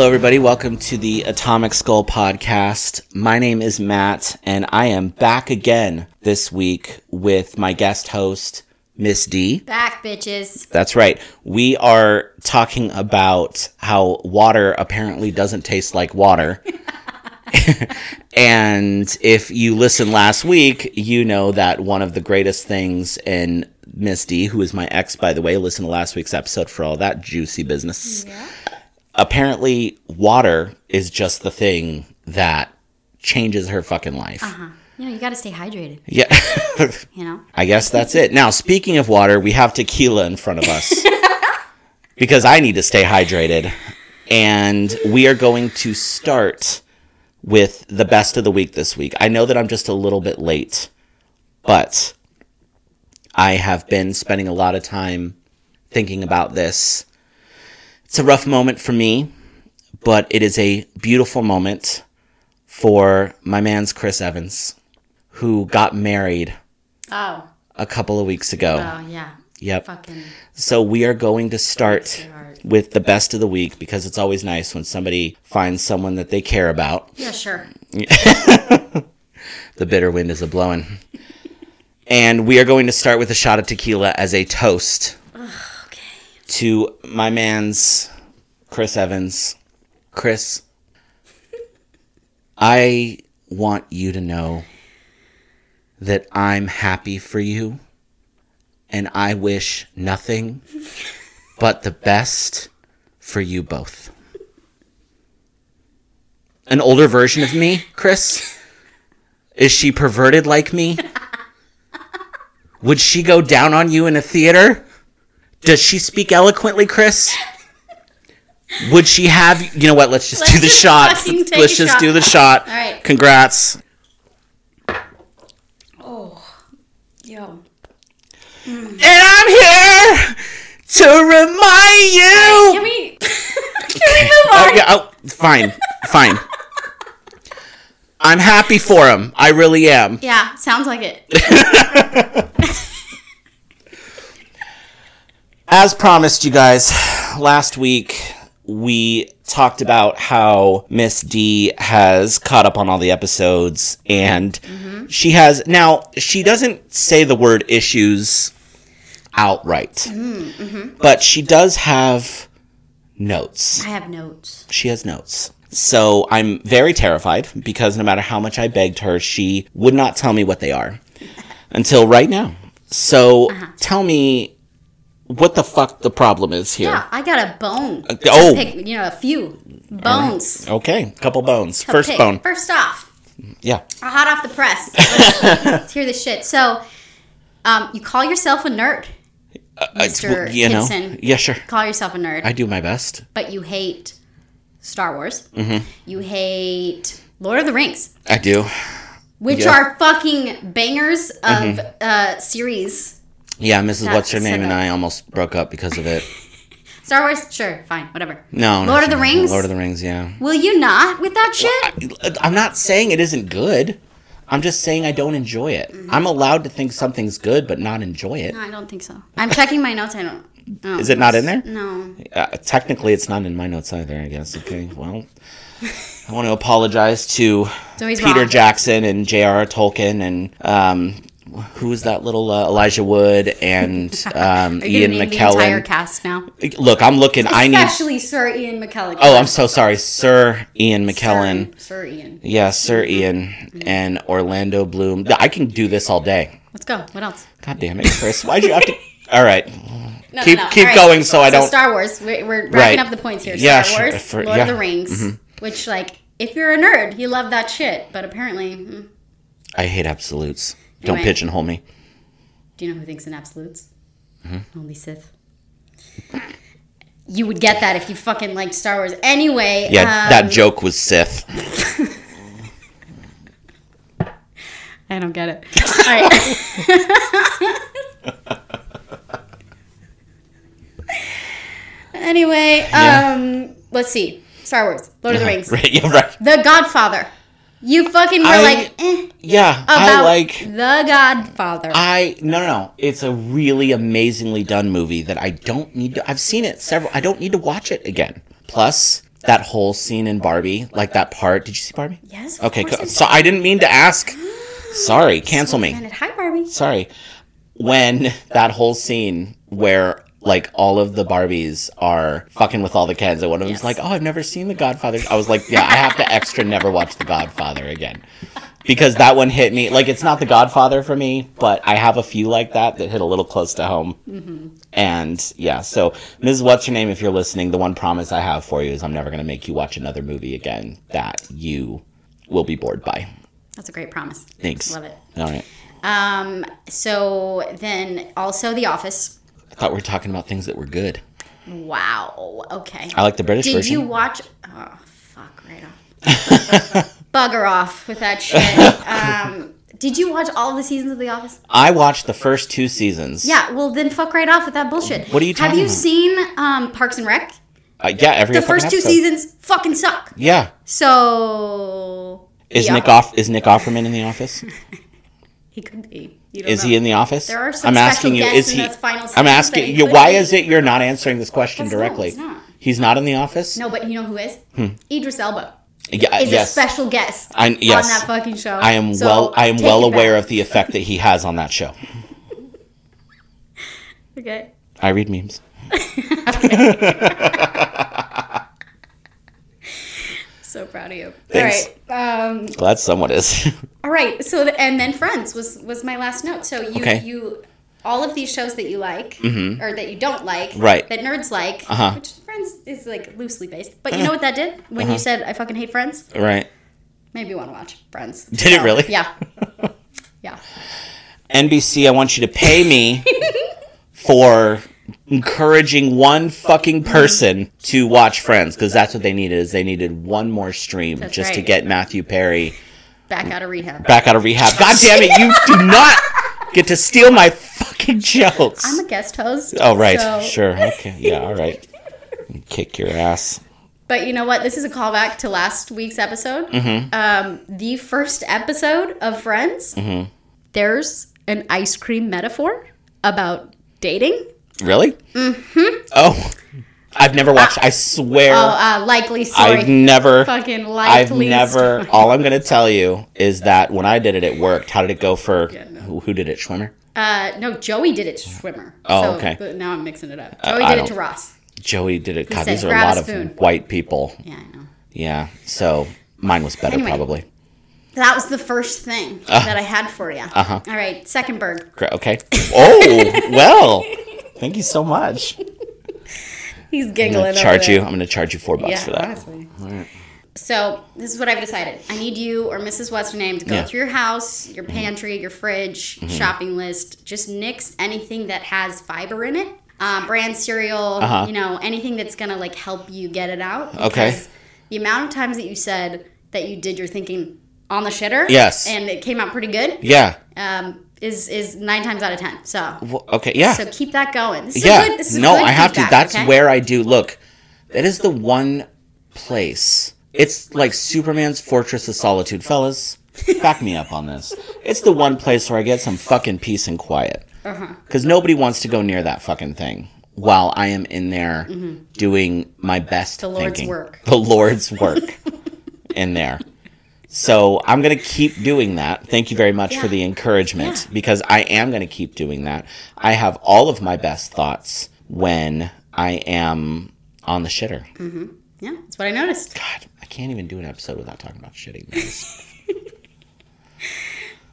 Hello, everybody. Welcome to the Atomic Skull podcast. My name is Matt, and I am back again this week with my guest host, Miss D. Back, bitches. That's right. We are talking about how water apparently doesn't taste like water. and if you listened last week, you know that one of the greatest things in Miss D, who is my ex, by the way, listen to last week's episode for all that juicy business. Yeah. Apparently, water is just the thing that changes her fucking life. Uh-huh. You know, you got to stay hydrated. Yeah. You know. I guess that's it. Now, speaking of water, we have tequila in front of us because I need to stay hydrated. And we are going to start with the best of the week this week. I know that I'm just a little bit late, but I have been spending a lot of time thinking about this. It's a rough moment for me, but it is a beautiful moment for my man's Chris Evans, who got married Oh. a couple of weeks ago. Oh yeah. Yep. Fucking. So we are going to start with the best of the week because it's always nice when somebody finds someone that they care about. Yeah, sure. The bitter wind is a blowing. And we are going to start with a shot of tequila as a toast. To my man's Chris Evans. Chris, I want you to know that I'm happy for you and I wish nothing but the best for you both. An older version of me, Chris? Is she perverted like me? Would she go down on you in a theater? Does she speak eloquently, Chris? Would she have you know what? Let's just Let's do the just shot. fucking take Let's a just shot. do the shot. All right. Congrats. Oh. Yo. Mm. And I'm here to remind you. Can we? Can we move Oh on? yeah, oh, fine. Fine. I'm happy for him. I really am. Yeah. Sounds like it. As promised, you guys, last week we talked about how Miss D has caught up on all the episodes and mm-hmm. she has now she doesn't say the word issues outright. Mm-hmm, mm-hmm. But she does have notes. I have notes. She has notes. So I'm very terrified because no matter how much I begged her, she would not tell me what they are until right now. So uh-huh. tell me what the fuck the problem is here. Yeah, I got a bone. to oh. pick, you know, a few bones. Okay, a couple bones. First pick. bone. First off, Yeah. hot off the press. Let's, hear this shit. So, um, you call yourself a nerd. Uh, it's- Mr. you know. Kitson. Yeah, sure. Call yourself a nerd. I do my best. but you hate Star Wars. Mm-hmm. You hate Lord of the Rings, I do. which Yeah. are fucking bangers of Mm-hmm. uh, series. Yeah, Mrs. Not What's her name and. I almost broke up because of it. Star Wars, sure, fine, whatever. No. Lord of the Rings? Lord of the Rings, yeah. Will you not with that shit? I, I'm not saying it isn't good. I'm just saying I don't enjoy it. Mm-hmm. I'm allowed to think something's good but not enjoy it. no, I don't think so. I'm checking my notes. I don't. Is it not in there? No. Uh, technically, it's not in my notes either, I guess. Okay, well, I want to apologize to So Peter wrong. Jackson and J.R.R. Tolkien and um, who was that little uh, Elijah Wood and um, Ian the entire McKellen. cast now? Look, I'm looking. I need. Especially Sir Ian McKellen. Oh, I'm so sorry, Sir Ian McKellen. Sir, Sir Ian. Yeah, Sir Ian and Orlando Bloom. I can do this all day. Let's go. What else? God damn it, Chris. Why'd you have to? All right. No, keep no, no. keep right. going so I don't. Star Wars. We're, we're wrapping Right. up the points here. Yeah, Star Wars, for- Lord yeah. of the Rings, which like if you're a nerd, you love that shit. But apparently, mm, I hate absolutes. Don't Anyway. pigeonhole me. do you know who thinks in absolutes? Mm-hmm. Only Sith. You would get that if you fucking liked Star Wars. Anyway, Yeah, um, that joke was Sith. I don't get it. All right. anyway, Yeah. um, let's see. Star Wars, Lord of the Rings, Right, yeah, right. The Godfather. You fucking were I- like eh, Yeah, I like. The Godfather. I no no no. It's a really amazingly done movie that I don't need to. I've seen it several. I don't need to watch it again. Plus, that whole scene in Barbie, like that part. Did you see Barbie? Yes. Okay, co- so I didn't mean to ask. Sorry, cancel me. Hi, Barbie. Sorry. When that whole scene where like all of the Barbies are fucking with all the kids, and one of them's Yes. like, "Oh, I've never seen The Godfather." I was like, "Yeah, I have to extra never watch The Godfather again." Because that one hit me like it's not The Godfather for me, but I have a few like that that hit a little close to home. Mm-hmm. And yeah, so Mrs. What's Your Name, if you're listening, the one promise I have for you is I'm never going to make you watch another movie again that you will be bored by. That's a great promise. Thanks. Love it. All right. Um, so then also The Office. Thought we were talking about things that were good. Wow. Okay. I like the British version. Did version. you watch? Oh, fuck right off. Bugger off with that shit. Um, did you watch all the seasons of The Office? I watched the first two seasons. Yeah. Well, then fuck right off with that bullshit. What are you talking about? Have you about? seen um, Parks and Rec? Uh, yeah, every The first two episode. seasons fucking suck. Yeah. So Is Nick off? Is Nick Offerman in the office? He could be. Is know. he in the office? There are some I'm asking you. guests Is in he? I'm asking you. Why is it you're not answering this question no, directly? he's not. He's not in the office. No, but you know who is? Hmm. Idris Elba Yeah. is yes. a special guest I- yes. on that fucking show. I am So, well. I am well aware back. of the effect that he has on that show. Okay. I read memes. So proud of you. Thanks. All right. Um, Glad someone is. all right. So the, and then Friends was was my last note. So you Okay. Mm-hmm. you all of these shows that you like or that you don't like, Right. That nerds like, Uh-huh. Uh-huh. which Friends is like loosely based. But you know what that did when you said I fucking hate Friends? right. Maybe you want to watch Friends. Did it really? Yeah. Yeah. NBC, I want you to pay me for encouraging one fucking person to watch Friends because that's what they needed. Is they needed one more stream That's just to get Matthew Perry Back out of rehab. back out of rehab. God damn it! You do not get to steal my fucking jokes. I'm a guest host. oh right, so- sure, okay, yeah, all right. Kick your ass. But you know what? This is a callback to last week's episode. Mm-hmm. Um, the first episode of Friends. Mm-hmm. There's an ice cream metaphor about dating. Really? Mm-hmm. Oh, I've never watched. I swear, Oh, uh, likely story. I've never. Fucking likely. I've never. story. All I'm gonna tell you is that when I did it, it worked. How did it go for Yeah, no. who, who did it? Schwimmer. Uh, no, Joey did it to Schwimmer. Oh, So, okay. But now I'm mixing it up. Joey I did it to Ross. Joey did it. God, said, these are a "Grab a lot of spoon." white people. Yeah, I know. Yeah. So mine was better, Anyway. probably. That was the first thing that I had for you. Uh-huh. All right, second bird. Okay. Oh well. Thank you so much. He's giggling. I'm giggling. gonna over charge there. you. I'm gonna charge you four bucks Yeah, for that. honestly. So this is what I've decided. I need you or Mrs. What's her name to go Yeah. Mm-hmm. through your house, your pantry, your fridge, shopping list. Just nix anything that has fiber in it. Uh, brand cereal, Uh-huh. you know, anything that's gonna like help you get it out. Okay. The amount of times that you said that you did your thinking on the shitter, Yes. and it came out pretty good, Yeah. um, is is nine times out of ten. So Well, okay. Yeah. so keep that going. This is yeah. good, this is no, I have to. That's okay? where I do. Look, that is the one place. It's like Superman's Fortress of Solitude, fellas. Back me up on this. It's the one place where I get some fucking peace and quiet. Uh-huh. Because nobody wants to go near that fucking thing while I am in there doing my best Mm-hmm. The Lord's thinking. work. The Lord's work in there. So I'm going to keep doing that. Thank you very much for the encouragement Yeah. because I am going to keep doing that. I have all of my best thoughts when I am on the shitter. Yeah, that's what I noticed. God, I can't even do an episode without talking about shitting.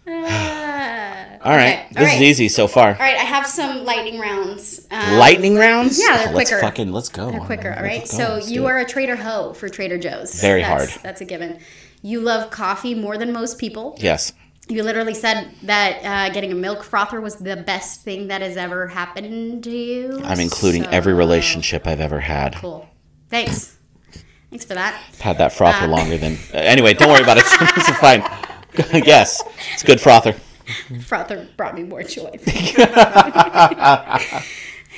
Uh, All right, this all is easy so far. All right, I have some lightning rounds. Um, Lightning rounds? Yeah, they're Oh, let's quicker. fucking let's go. They're quicker. All right. So Let's you are a Trader Ho for Trader Joe's. Very That's- hard. That's a given. You love coffee more than most people. yes. You literally said that uh, getting a milk frother was the best thing that has ever happened to you. I'm including So, every relationship I've ever had. Cool. Thanks. Thanks for that. I've had that frother Uh, longer than. Uh, anyway, don't worry about it. it's fine. yes, it's good frother. Frother brought me more joy.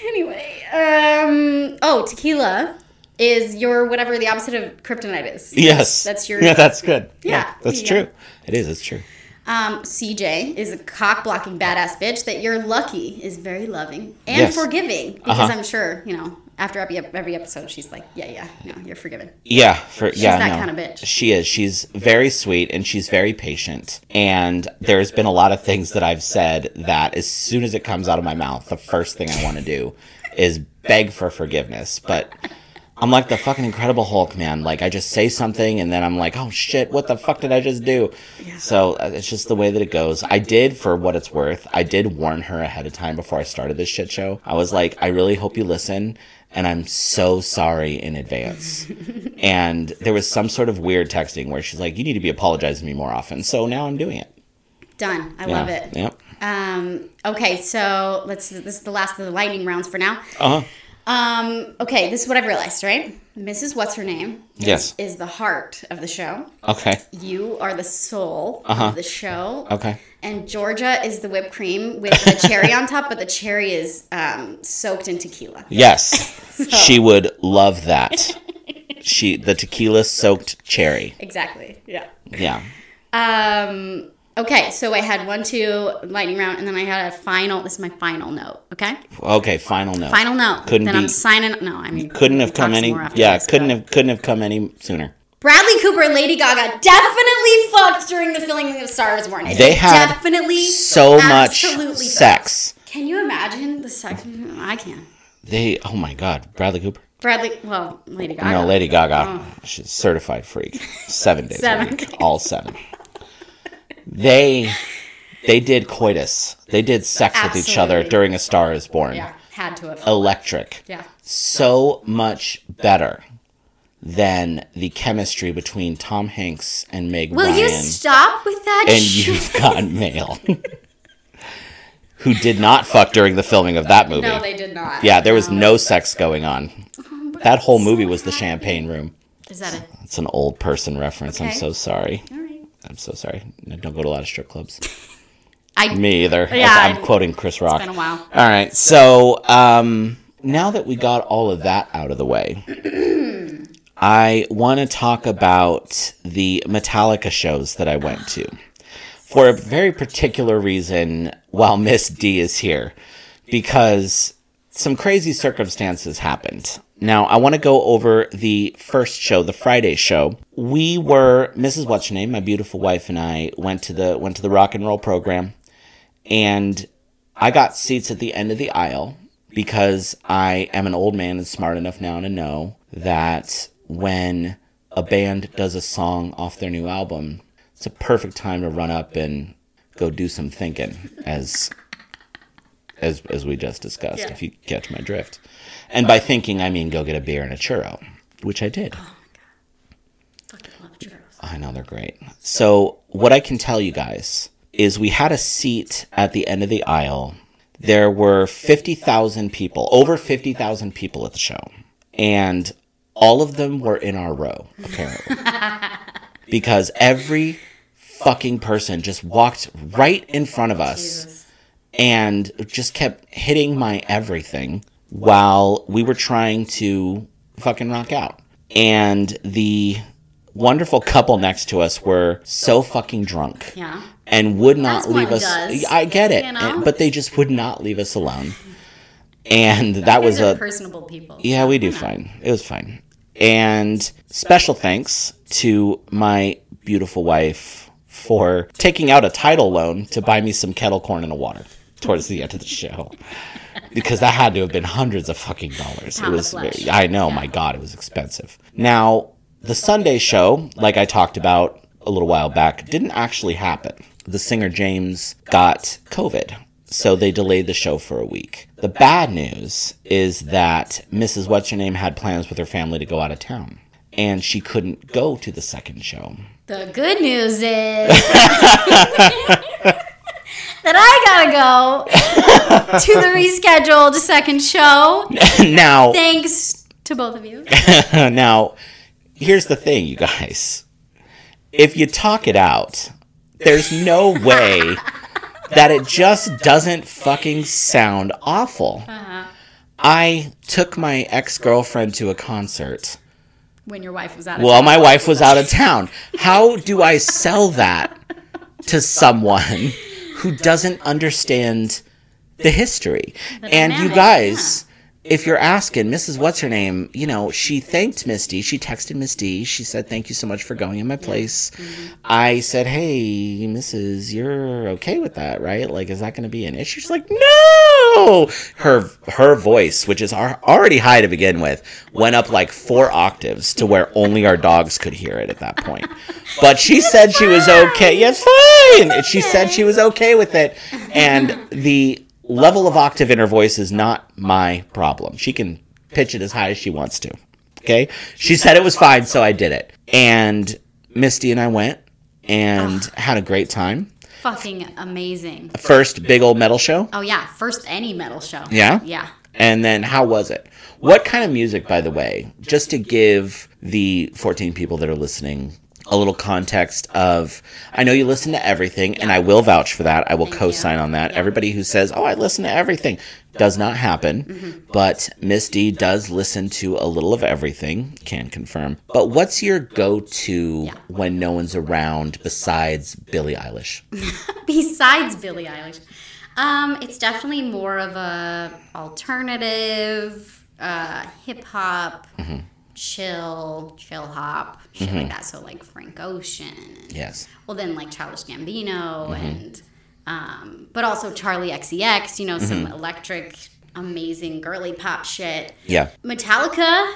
anyway, um, oh, tequila is your whatever the opposite of kryptonite is. Yes, That's your- Yeah, that's good. Yeah, that's yeah. true. It is. It's true. Um, CJ is a cock blocking badass bitch that you're lucky is very loving and Yes. forgiving because Uh-huh. I'm sure you know After every, every episode, she's like, "Yeah, yeah, no, you're forgiven." Yeah, for yeah, She's that no. kind of bitch. She is. She's very sweet and she's very patient. And there's been a lot of things that I've said that as soon as it comes out of my mouth, the first thing I want to do is beg for forgiveness. But I'm like the fucking Incredible Hulk, man. Like I just say something and then I'm like, oh shit, what the fuck did I just do? So uh, it's just the way that it goes. I did, for what it's worth, I did warn her ahead of time before I started this shit show. I was like, I really hope you listen. And I'm so sorry in advance. and there was some sort of weird texting where she's like, you need to be apologizing to me more often. So now I'm doing it. Done. I Yeah. love it. Yep. Um, okay, so let's. This is the last of the lightning rounds for now. Uh huh. Um, okay, this is what I've realized, right? Mrs. What's her name? Yes. Is, the heart of the show. Okay. You are the soul Uh-huh. of the show. Okay. And Georgia is the whipped cream with the cherry on top, but the cherry is um, soaked in tequila. Yes. She would love that. She the tequila soaked cherry. Exactly. Yeah. Yeah. Um, okay, so I had one, two, lightning round, and then I had a final. This is my final note. Okay, Okay. Final note. final note. Couldn't then I'm signing. No, I mean couldn't have come any. Yeah. this, couldn't but- have couldn't have come any sooner. Bradley Cooper and Lady Gaga definitely fucked during the filming of Star is Born. They had definitely so much absolutely sex. fucked. Can you imagine the sex? I can. They. Oh my God. Bradley Cooper. Bradley, well, Lady Gaga. No, Lady Gaga. Oh. She's a certified freak. Seven days Seven week. days. All seven. They they did coitus. They did sex with each other during A Star Is Born. Yeah, had to have. Electric. Yeah. So much better than the chemistry between Tom Hanks and Meg Will Ryan you stop with that and shit? You've Got Mail. Who did not fuck during the filming of that movie. No, they did not. yeah, there was oh, no sex going on. Oh, that whole movie was the champagne room. Is that a? It's an old person reference. I'm so sorry. All. I'm so sorry. I don't go to a lot of strip clubs. I. Me either. Yeah, I'm I- quoting Chris Rock. been a while. All right. So um, now that we got all of that out of the way, I want to talk about the Metallica shows that I went to. For a very particular reason, while Miss D is here, because some crazy circumstances happened. Now, I want to go over the first show, the Friday show. We were Mrs. What's Your Name, my beautiful wife, and I went to the went to the rock and roll program, and I got seats at the end of the aisle because I am an old man and smart enough now to know that when a band does a song off their new album, it's a perfect time to run up and go do some thinking, as as as we just discussed. Yeah. If you catch my drift, and by thinking I mean go get a beer and a churro, which I did. Oh, fucking love churros. I know they're great. So, what I can tell you guys is we had a seat at the end of the aisle. There were 50,000 people, over 50,000 people at the show. And all of them were in our row, apparently. because every fucking person just walked right in front of us. And just kept hitting my everything while we were trying to fucking rock out. And the wonderful couple next to us were so fucking drunk Yeah. and would not As leave us. does, I get it, you eh, know? but they just would not leave us alone. And that was a personable people. yeah, we do fine. It was fine. And special thanks to my beautiful wife for taking out a title loan to buy me some kettle corn and a water towards the end of the show. Because that had to have been hundreds of fucking dollars. It was very, I know, my God, it was expensive. Now, the Sunday show, like I talked about a little while back, didn't actually happen. The singer James got COVID, so they delayed the show for a week. The bad news is that Mrs. What's Your Name had plans with her family to go out of town, and she couldn't go to the second show. The good news is that I gotta go to the rescheduled second show. now, Thanks to both of you. now, here's the thing, you guys. If you talk it out, there's no way that it just doesn't fucking sound awful. Uh-huh. I took my ex girlfriend to a concert. When your wife was out. of Well, my wife was out of town. How do I sell that to someone who doesn't understand the history? and you guys, if you're asking, Mrs. What's her name, you know, she thanked Misty. She texted Misty. She said, Thank you so much for going in my place. I said, Hey, Mrs., you're okay with that, right? Like, is that going to be an issue? She's like, No! Her, her voice, which is already high to begin with, went up like four octaves to where only our dogs could hear it at that point. But she said she was okay. Yeah, it's fine. She said she was okay with it. And the level of octave in her voice is not my problem. She can pitch it as high as she wants to. Okay? She said it was fine, so I did it. And Misty and I went and ah. had a great time. Fucking amazing. First big old metal show. Oh yeah, first any metal show. Yeah? Yeah. And then how was it? What kind of music, by the way, just to give the 14 people that are listening a little context of I know you listen to everything and I will vouch for that. I will co-sign on that. Everybody who says, "Oh, I listen to everything." Does not happen. But Miss D does listen to a little of everything, can confirm. But what's your go-to when no one's around besides Billie Eilish? Besides Billie Eilish, um, it's definitely more of a alternative, uh, hip hop, Mm-hmm. Chill, chill hop, shit like that. So like Frank Ocean. And, Yes. Well, then like Childish Gambino Mm-hmm. and, um, but also Charli XCX. You know, some Mm-hmm. electric, amazing girly pop shit. Yeah. Metallica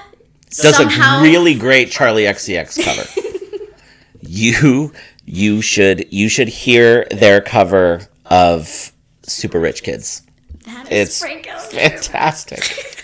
does somehow a really great Charli XCX cover. you you should you should hear their cover of Super Rich Kids. that It's Frank Ocean. fantastic.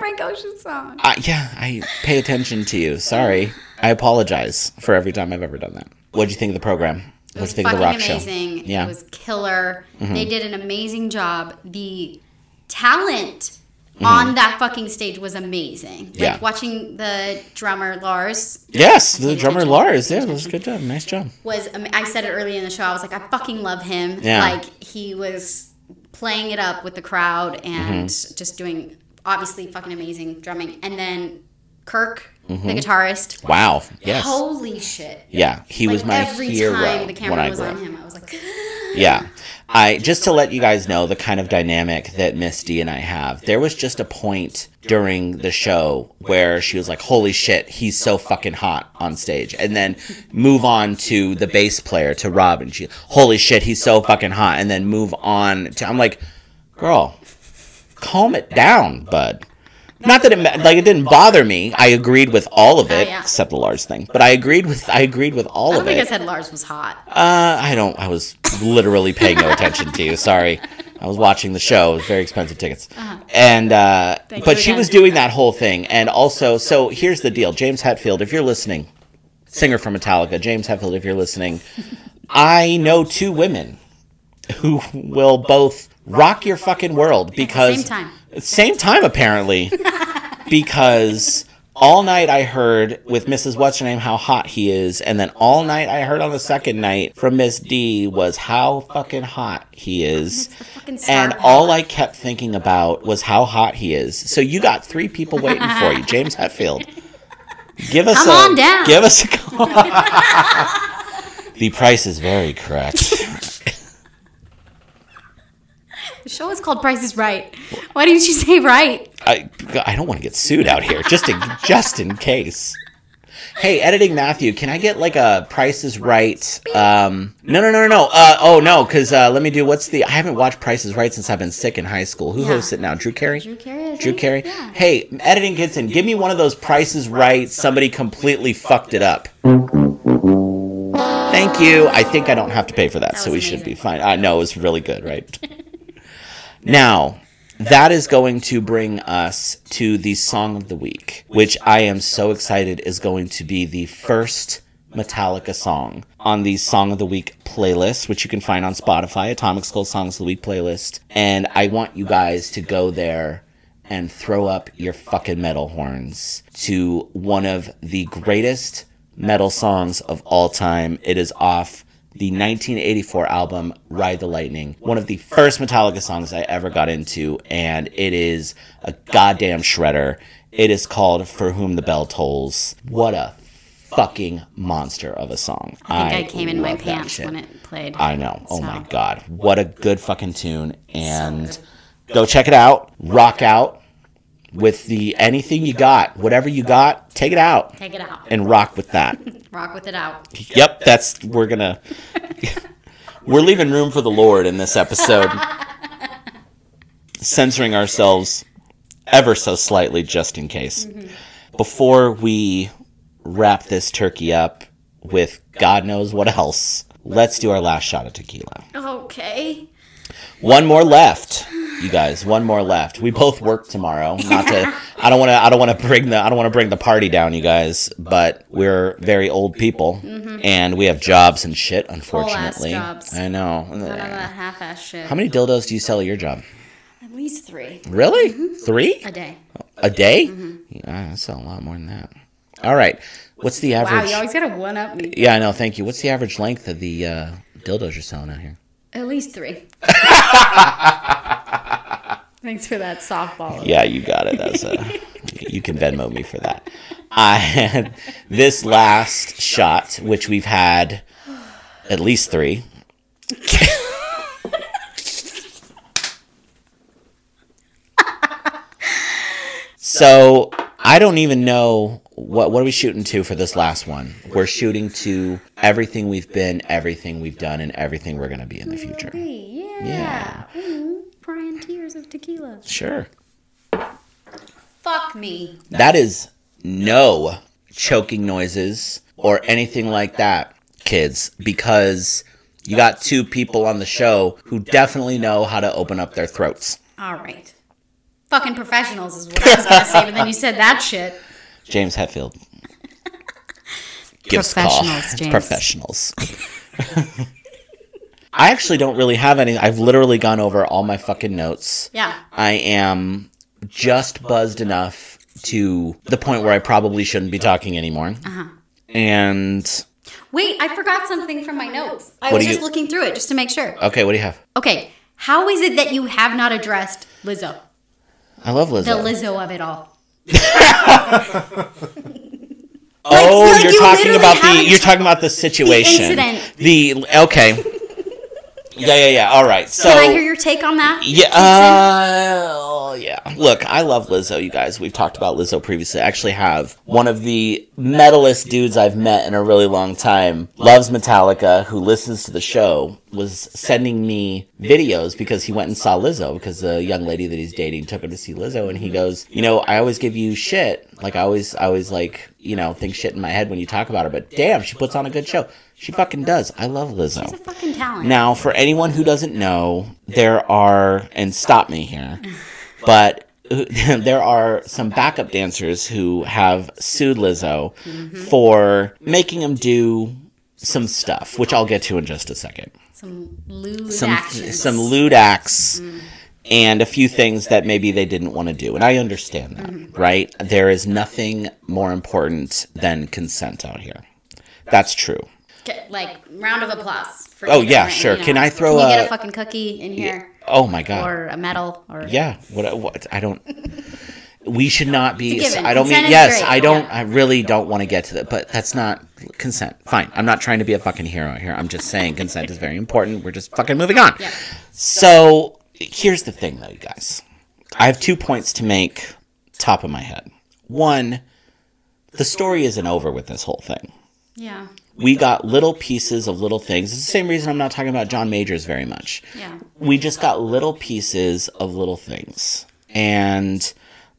That's my favorite Frank Ocean song. uh, yeah, I pay attention to you. Sorry, I apologize for every time I've ever done that. What do you think of the program? What do you think of the rock amazing. show? Yeah, Mm-hmm. It was killer. They did an amazing job. The talent on that fucking stage was amazing. Like Mm-hmm. Yeah. watching the drummer Lars yes, the drummer. Lars. Yeah, it was a good job. Nice job. was am- I said it early in the show. I was like I fucking love him. Yeah. Like he was playing it up with the crowd and Mm-hmm. just doing obviously fucking amazing drumming. And then Kirk, Mm-hmm. the guitarist. Wow. Yes. Holy shit. Yeah, he was my every hero time the when camera I was grew on up. him, I was like Yeah. I just to let you guys know the kind of dynamic that Misty and I have. There was just a point during the show where she was like, "Holy shit, he's so fucking hot on stage," and then move on to the bass player to Rob, and she, "Holy shit, he's so fucking hot," and then move on to I'm like, "Girl, calm it down, bud." Not that it like it didn't bother me. I agreed with all of it, yeah. except the Lars thing. But I agreed with I agreed with all I don't of think it. I said Lars was hot. Uh, I don't. I was literally paying no attention to you. Sorry. I was watching the show. It was very expensive tickets. And, uh, but she was doing that whole thing. And also, so here's the deal James Hetfield, if you're listening, singer from Metallica, James Hetfield, if you're listening, I know two women who will both rock your fucking world because. same time. Same time, apparently. because all night I heard with Mrs. What's her name how hot he is, and then all night I heard on the second night from Miss D was how fucking hot he is. And all I kept thinking about was how hot he is. So you got three people waiting for you, James Hetfield. Give us Come a on down. give us a call. the price is very correct. The show is called Price is Right. Why didn't you say right? I I don't want to get sued out here, just in just in case. Hey, editing Matthew, can I get like a Price is Right? Um, no, no, no, no, no. Uh, oh no, because uh, let me do. What's the? I haven't watched Price is Right since I've been sick in high school. Who Yeah. hosts it now? Drew Carey. Drew Carey. Drew? Carey. Yeah. Hey, editing Gibson, give me one of those Prices Right. Somebody completely fucked it up. Thank you. I think I don't have to pay for that, so we was should be fine. I know it was really good, right? now, that is going to bring us to the song of the week, which I am so excited is going to be the first Metallica song on the Song of the Week playlist, which you can find on Spotify, Atomic Skull Songs of the Week playlist. And I want you guys to go there and throw up your fucking metal horns to one of the greatest metal songs of all time. It is off the 1984 album Ride the Lightning, one of the first Metallica songs I ever got into, and it is a goddamn shredder. It is called For Whom the Bell Tolls. What a fucking monster of a song. I think I, came in my pants shit. when it played. I know. Oh So- my god. What a good fucking tune. And Go check it out. Rock out with the anything you got, whatever you got, take it out Take it out. and rock with that. Rock with it out. Yep, that's we're gonna we're leaving room for the Lord in this episode. Censoring ourselves ever so slightly just in case. Mm-hmm. Before we wrap this turkey up with God knows what else, let's do our last shot of tequila. Okay. One more left, you guys. One more left. We both work tomorrow. Not to. I don't want to. I don't want to bring the. I don't want to bring the party down, you guys. But we're very old people, mm-hmm. and we have jobs and shit. Unfortunately, jobs. I know. None of that half-ass shit. How many dildos do you sell at your job? At least three Really? Mm-hmm. Three a day. a day? Mm-hmm. Yeah, I sell a lot more than that. All right. What's the average? Wow, you always gotta one up me. yeah, I know. Thank you. What's the average length of the uh, dildos you're selling out here? At least three. Thanks for that softball. Yeah, you got it. That's a, you can Venmo me for that. I uh, had this last shot, which we've had at least three. so I don't even know what what are we shooting to for this last one. We're shooting to everything we've been, everything we've done, and everything we're gonna be in the future. Yeah. Yeah. Ooh, crying tears of tequila. Sure. Fuck me. That is no choking noises or anything like that, kids, because you got two people on the show who definitely know how to open up their throats. All right. Fucking professionals is what I was gonna say, but then you said that shit. James Hetfield. Gives call. Professionals, James. Professionals. I actually don't really have any. I've literally gone over all my fucking notes. Yeah. I am just buzzed enough to the point where I probably shouldn't be talking anymore. Uh-huh. And Wait, I forgot something from my notes. I was you- just looking through it just to make sure. okay, what do you have? Okay, how is it that you have not addressed Lizzo? I love Lizzo. The Lizzo. Of it all. oh, like you're you talking about the you're talking about the situation. incident. The okay. Yeah, yeah, yeah. All right. So Can I hear your take on that? Yeah, uh, yeah. Look, I love Lizzo, you guys. We've talked about Lizzo previously. I actually have one of the metalist dudes I've met in a really long time. Loves Metallica, who listens to the show, was sending me videos because he went and saw Lizzo because the young lady that he's dating took him to see Lizzo, and he goes, you know, I always give you shit. Like I always, I always like, you know, think shit in my head when you talk about her. But damn, she puts on a good show. She fucking does. I love Lizzo. She's a fucking talent. Now, for anyone who doesn't know, there are, and stop me here, but there are some backup dancers who have sued Lizzo for making them do some stuff, which I'll get to in just a second. Some lewd Some actions. some lewd acts mm. And a few things that maybe they didn't want to do, and I understand that, mm-hmm. right? There is nothing more important than consent out here. That's true. Like round of applause. For Oh, yeah, sure. you know. Can I throw Can you get a- a fucking cookie in here, Oh my god. or a medal, or Yeah. What? What? I don't. We should not be. A. I don't mean. Consent is Yes, great, I don't. yeah. I really don't want to get to that. But that's not consent. Fine. I'm not trying to be a fucking hero here. I'm just saying consent is very important. We're just fucking moving on. Yeah. So here's the thing, though, you guys. I have two points to make. Top of my head. One, the story isn't over with this whole thing yeah, we got little pieces of little things. It's the same reason I'm not talking about John Majors very much. yeah. We just got little pieces of little things. And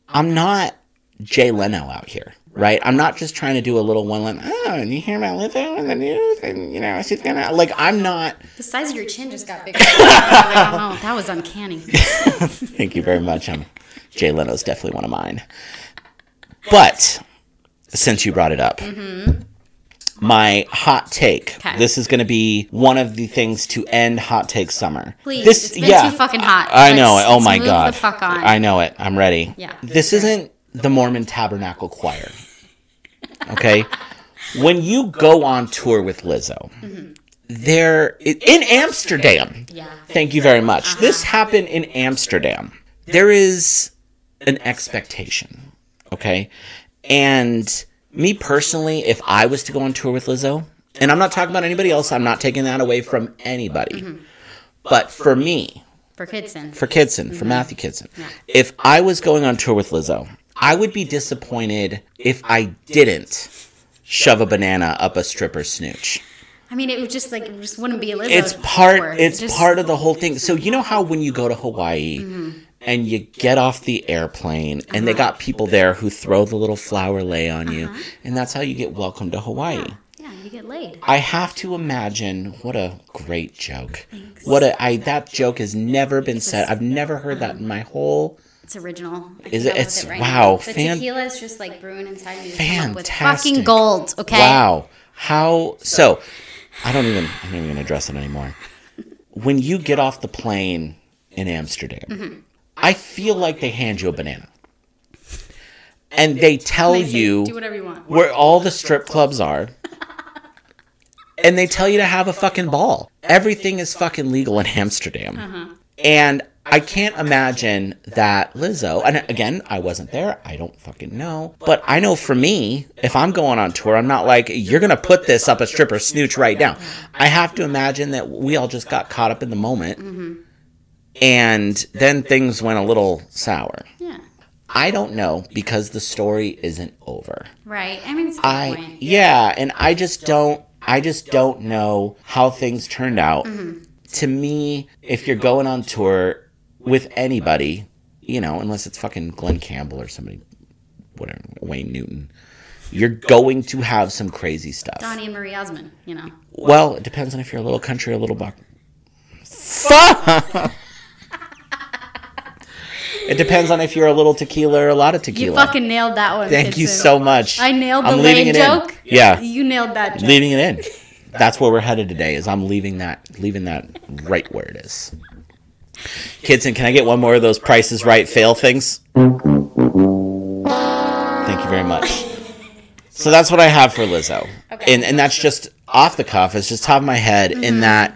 I'm not Jay Leno out here, right? I'm not just trying to do a little one line, oh, and you hear about Lizzo in the news? And, you know, she's gonna, like, I'm not, The size of your chin just got bigger. I. Oh, that was uncanny. thank you very much. I'm, Jay Leno's definitely one of mine. But, since you brought it up, mm-hmm. my hot take. Okay. This is going to be one of the things to end hot take summer. Please, this, it's been too fucking hot. I know it. Oh my move god. the fuck on. I know it. I'm ready. Yeah. This isn't the Mormon Tabernacle Choir. Okay? when you go on tour with Lizzo, there in Amsterdam. Yeah. Thank you very much. This happened in Amsterdam. There is an expectation, okay? And me personally, if I was to go on tour with Lizzo, and I'm not talking about anybody else, I'm not taking that away from anybody. Mm-hmm. But for me, For Kidson. for Kidson, for mm-hmm. Matthew Kidson. If I was going on tour with Lizzo, I would be disappointed if I didn't shove a banana up a stripper's snooch. I mean, it would just like, it just wouldn't be a Lizzo. It's tour. part it's Just- part of the whole thing. So you know how when you go to Hawaii Mm-hmm. and you get off the airplane and they Uh-huh. got people there who throw the little flower lei on you and that's how you get welcome to Hawaii. Yeah, you get laid. I have to imagine what a great joke. What a I that joke has never been said. I've never heard that in my whole It's original. I Is it- it's- right wow, now. The fan- tequila is just like brewing inside me. Fantastic. fucking gold. Okay. Wow. How so I don't even I'm not even gonna address it anymore. When you get off the plane in Amsterdam, Mm-hmm. I feel like they hand you a banana. And they tell They say, you do whatever you want. where all the strip clubs are. And they tell you to have a fucking ball. Everything is fucking legal in Amsterdam. Uh-huh. And I can't imagine that Lizzo, and again, I wasn't there. I don't fucking know. But I know for me, if I'm going on tour, I'm not like, you're going to put this up a stripper snooch right now. I have to imagine that we all just got caught up in the moment. Mm-hmm. And then things went a little sour. Yeah. I don't know because the story isn't over. Right. I mean, it's I yeah, and I just don't I just don't know how things turned out. Mm-hmm. To me, if you're going on tour with anybody, you know, unless it's fucking Glen Campbell or somebody whatever, Wayne Newton, you're going to have some crazy stuff. Donnie and Marie Osmond, you know. Well, it depends on if you're a little country or a little buck. Fuck. it depends on if you're a little tequila or a lot of tequila. You fucking nailed that one. Thank you so much. I nailed the I'm lane joke. Yeah. You nailed that joke. leaving it in. That's where we're headed today. Is I'm leaving that leaving that right where it is. Kidson, can I get one more of those prices right fail things? Thank you very much. So that's what I have for Lizzo. Okay. And and that's just off the cuff. It's just top of my head Mm-hmm. in that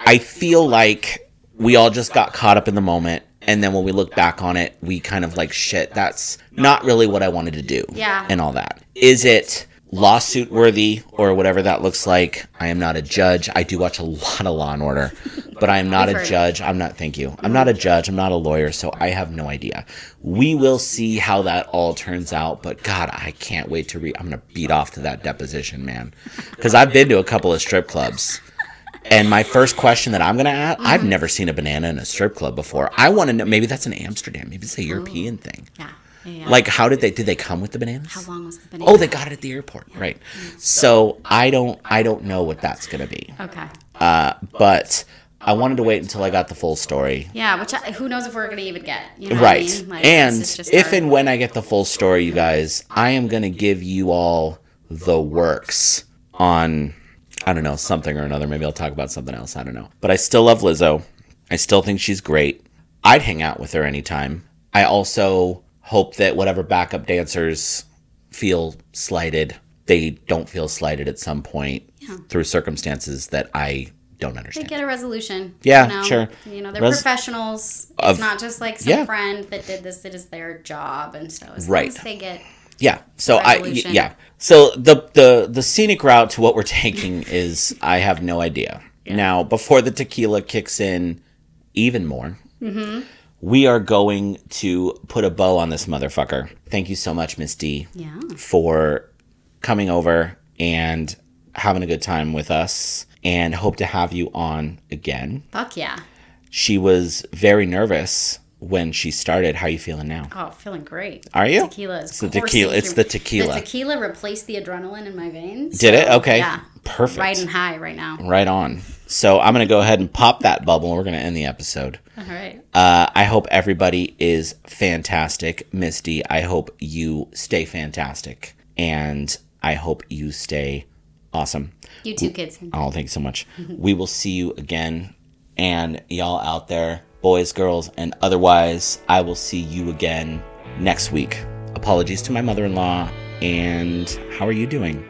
I feel like we all just got caught up in the moment and then when we look back on it, we kind of like shit, that's not really what I wanted to do. Yeah. And all that. Is it lawsuit worthy or whatever that looks like? I am not a judge. I do watch a lot of Law and Order, but I am not a judge. I'm not thank you. I'm not a judge. I'm not a lawyer, so I have no idea. We will see how that all turns out, but god, I can't wait to read I'm going to beat off to that deposition, man. Cuz I've been to a couple of strip clubs. And my first question that I'm going to ask, I've Mm-hmm. never seen a banana in a strip club before. I want to know maybe that's in Amsterdam. Maybe it's a European thing. Yeah. Yeah, yeah. Like how did they did they come with the bananas? how long was the banana? Oh, they got it at the airport, right? So I don't, I don't know what that's gonna be. Okay. Uh, but I wanted to wait until I got the full story, Yeah, which I, who knows if we're gonna even get. You know what I right? mean? Like, and this is just if and when I get the full story, you guys, I am gonna give you all the works on, I don't know, something or another. Maybe I'll talk about something else. I don't know. But I still love Lizzo. I still think she's great. I'd hang out with her anytime. I also hope that whatever backup dancers feel slighted, they don't feel slighted at some point through circumstances that I don't understand. they get a resolution. Yeah, you know? sure. You know, they're Res- professionals. Of- it's not just like some yeah. friend that did this. It is their job, and so as Right. as they get Yeah. So I yeah. So the the the scenic route to what we're taking is I have no idea. Now before the tequila kicks in even more, Mm-hmm. We are going to put a bow on this motherfucker. Thank you so much, Miss D, yeah. for coming over and having a good time with us, and hope to have you on again. Fuck yeah. She was very nervous when she started. How are you feeling now? Oh, feeling great. Are you? Tequila is It's the tequila- it's the tequila. The tequila replaced the adrenaline in my veins. Did it? Okay. Yeah. Perfect. Riding high right now. Right on. So I'm going to go ahead and pop that bubble and we're going to end the episode. All right. Uh, I hope everybody is fantastic. Misty, I hope you stay fantastic. And I hope you stay awesome. You too, kids. Oh, thank you so much. we will see you again. And y'all out there, boys, girls, and otherwise, I will see you again next week. Apologies to my mother in law. And how are you doing?